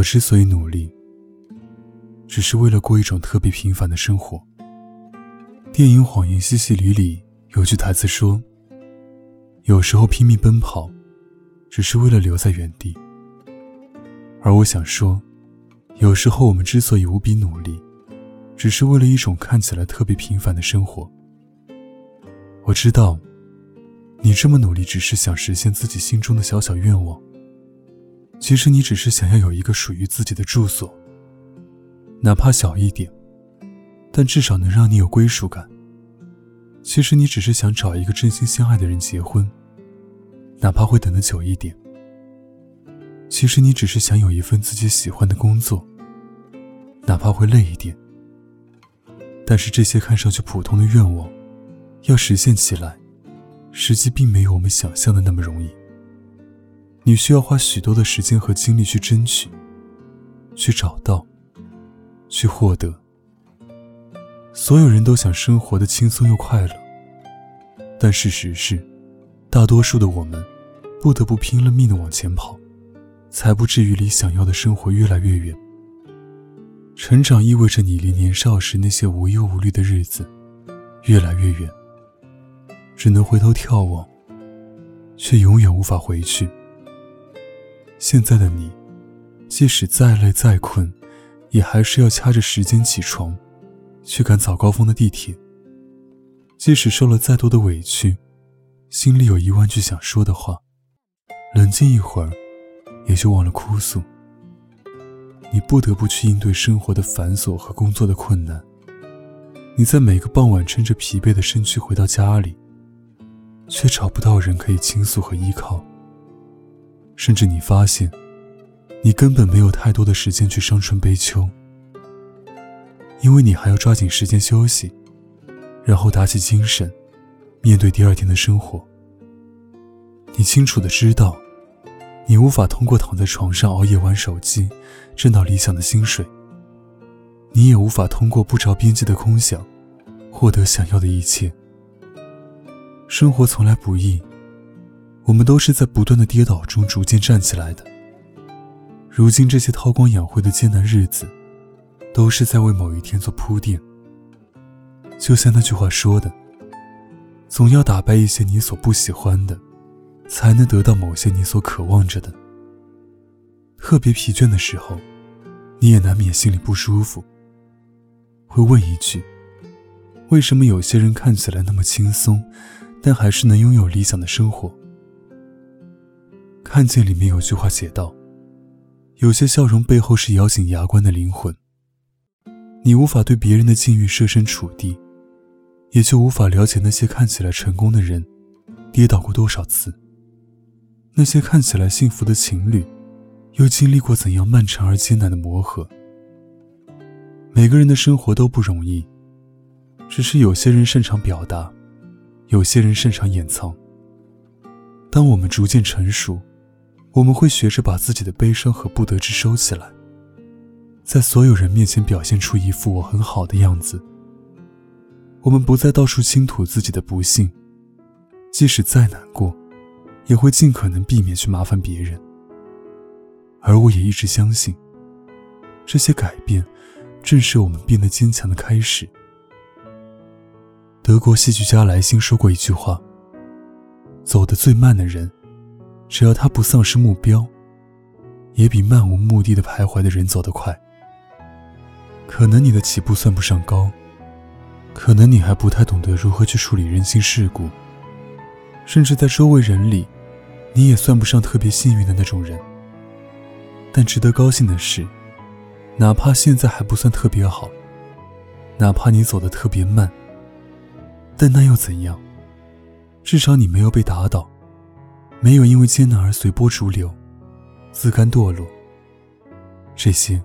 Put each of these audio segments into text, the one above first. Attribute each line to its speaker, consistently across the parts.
Speaker 1: 我之所以努力，只是为了过一种特别平凡的生活。电影《谎言西西里》里有句台词说：“有时候拼命奔跑，只是为了留在原地。”而我想说，有时候我们之所以无比努力，只是为了一种看起来特别平凡的生活。我知道，你这么努力，只是想实现自己心中的小小愿望。其实你只是想要有一个属于自己的住所，哪怕小一点，但至少能让你有归属感。其实你只是想找一个真心相爱的人结婚，哪怕会等得久一点。其实你只是想有一份自己喜欢的工作，哪怕会累一点。但是这些看上去普通的愿望，要实现起来，实际并没有我们想象的那么容易。你需要花许多的时间和精力去争取，去找到，去获得。所有人都想生活的轻松又快乐，但事实是，大多数的我们，不得不拼了命的往前跑，才不至于离想要的生活越来越远。成长意味着你离年少时那些无忧无虑的日子，越来越远。只能回头眺望，却永远无法回去。现在的你，即使再累再困，也还是要掐着时间起床，去赶早高峰的地铁。即使受了再多的委屈，心里有一万句想说的话，冷静一会儿，也就忘了哭诉。你不得不去应对生活的繁琐和工作的困难。你在每个傍晚撑着疲惫的身躯回到家里，却找不到人可以倾诉和依靠。甚至你发现，你根本没有太多的时间去伤春悲秋，因为你还要抓紧时间休息，然后打起精神，面对第二天的生活。你清楚的知道，你无法通过躺在床上熬夜玩手机，挣到理想的薪水。你也无法通过不着边际的空想，获得想要的一切。生活从来不易。我们都是在不断的跌倒中逐渐站起来的。如今这些韬光养晦的艰难日子，都是在为某一天做铺垫。就像那句话说的：“总要打败一些你所不喜欢的，才能得到某些你所渴望着的。”特别疲倦的时候，你也难免心里不舒服，会问一句：“为什么有些人看起来那么轻松，但还是能拥有理想的生活？”看见里面有句话写道：“有些笑容背后是咬紧牙关的灵魂。”你无法对别人的境遇设身处地，也就无法了解那些看起来成功的人，跌倒过多少次；那些看起来幸福的情侣，又经历过怎样漫长而艰难的磨合。每个人的生活都不容易，只是有些人擅长表达，有些人擅长掩藏。当我们逐渐成熟，我们会学着把自己的悲伤和不得志收起来，在所有人面前表现出一副我很好的样子。我们不再到处倾吐自己的不幸，即使再难过，也会尽可能避免去麻烦别人。而我也一直相信，这些改变正是我们变得坚强的开始。德国戏剧家莱辛说过一句话：“走得最慢的人。”只要他不丧失目标，也比漫无目的的徘徊的人走得快。可能你的起步算不上高，可能你还不太懂得如何去处理人情世故，甚至在周围人里，你也算不上特别幸运的那种人。但值得高兴的是，哪怕现在还不算特别好，哪怕你走得特别慢，但那又怎样？至少你没有被打倒，没有因为艰难而随波逐流、自甘堕落。这些，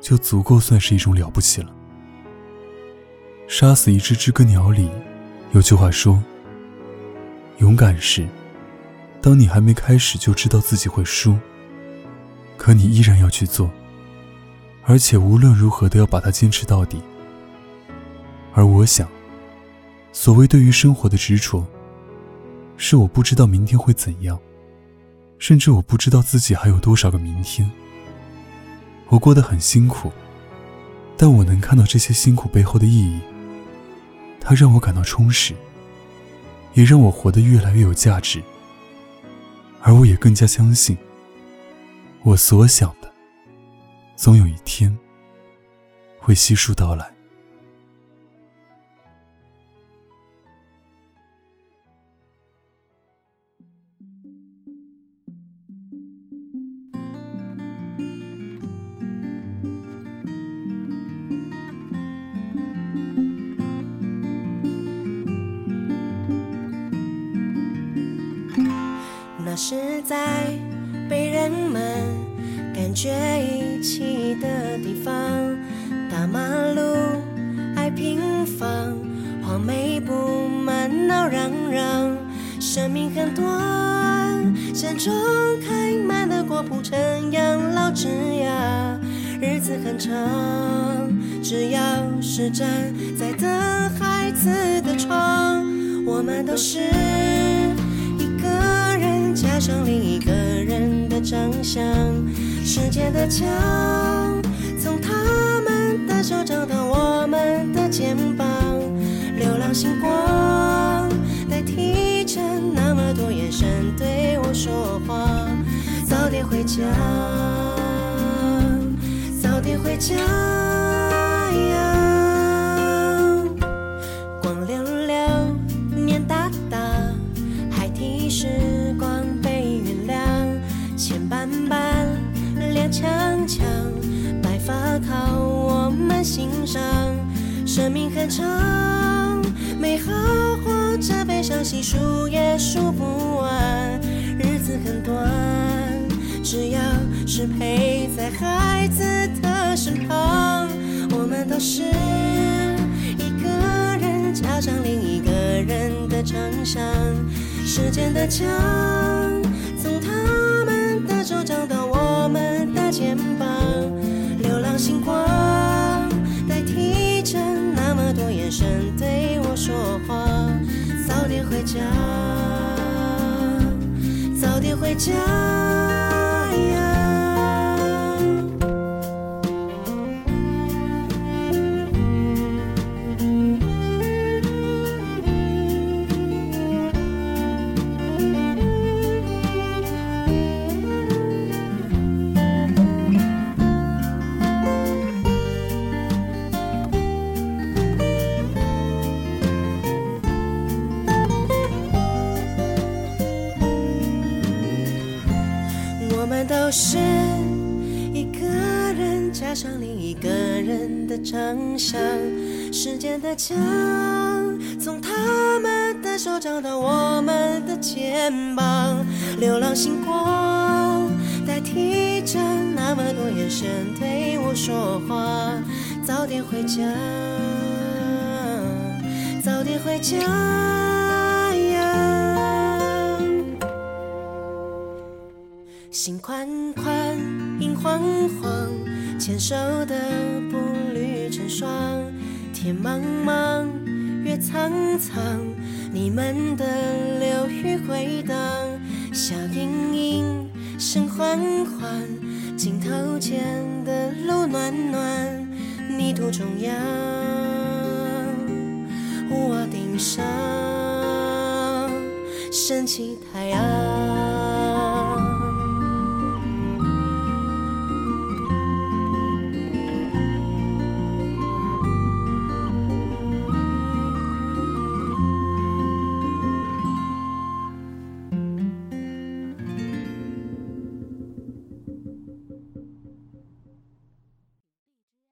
Speaker 1: 就足够算是一种了不起了。杀死一只知更鸟里，有句话说：“勇敢是，当你还没开始就知道自己会输，可你依然要去做，而且无论如何都要把它坚持到底。”而我想，所谓对于生活的执着，是我不知道明天会怎样，甚至我不知道自己还有多少个明天。我过得很辛苦，但我能看到这些辛苦背后的意义。它让我感到充实，也让我活得越来越有价值。而我也更加相信，我所想的，总有一天会悉数到来。
Speaker 2: 那是在被人们感觉遗弃的地方，大马路爱平房，黄梅布满闹嚷嚷。生命很短，山中开满了果铺成养老枝桠。日子很长，只要是站在等孩子的床，我们都是。的长相，时间的墙，从他们的手掌到我们的肩膀，流浪星光代替着那么多眼神对我说话。早点回家，早点回家生命很长，美好或者悲伤，细数也数不完。日子很短，只要是陪在孩子的身旁，我们都是一个人加上另一个人的长相。时间的墙，从他们的手掌到我们的。肩膀，流浪星光眼神对我说话。早点回家，早点回家。人的长相，时间的墙，从他们的手掌到我们的肩膀，流浪星光代替着那么多眼神对我说话。早点回家，早点回家。心宽宽，影晃晃，牵手的步履成双。天茫茫，月苍苍，你们的流语回荡。笑盈盈，声缓缓，镜头前的路暖暖。泥土中央，屋顶上升起太阳。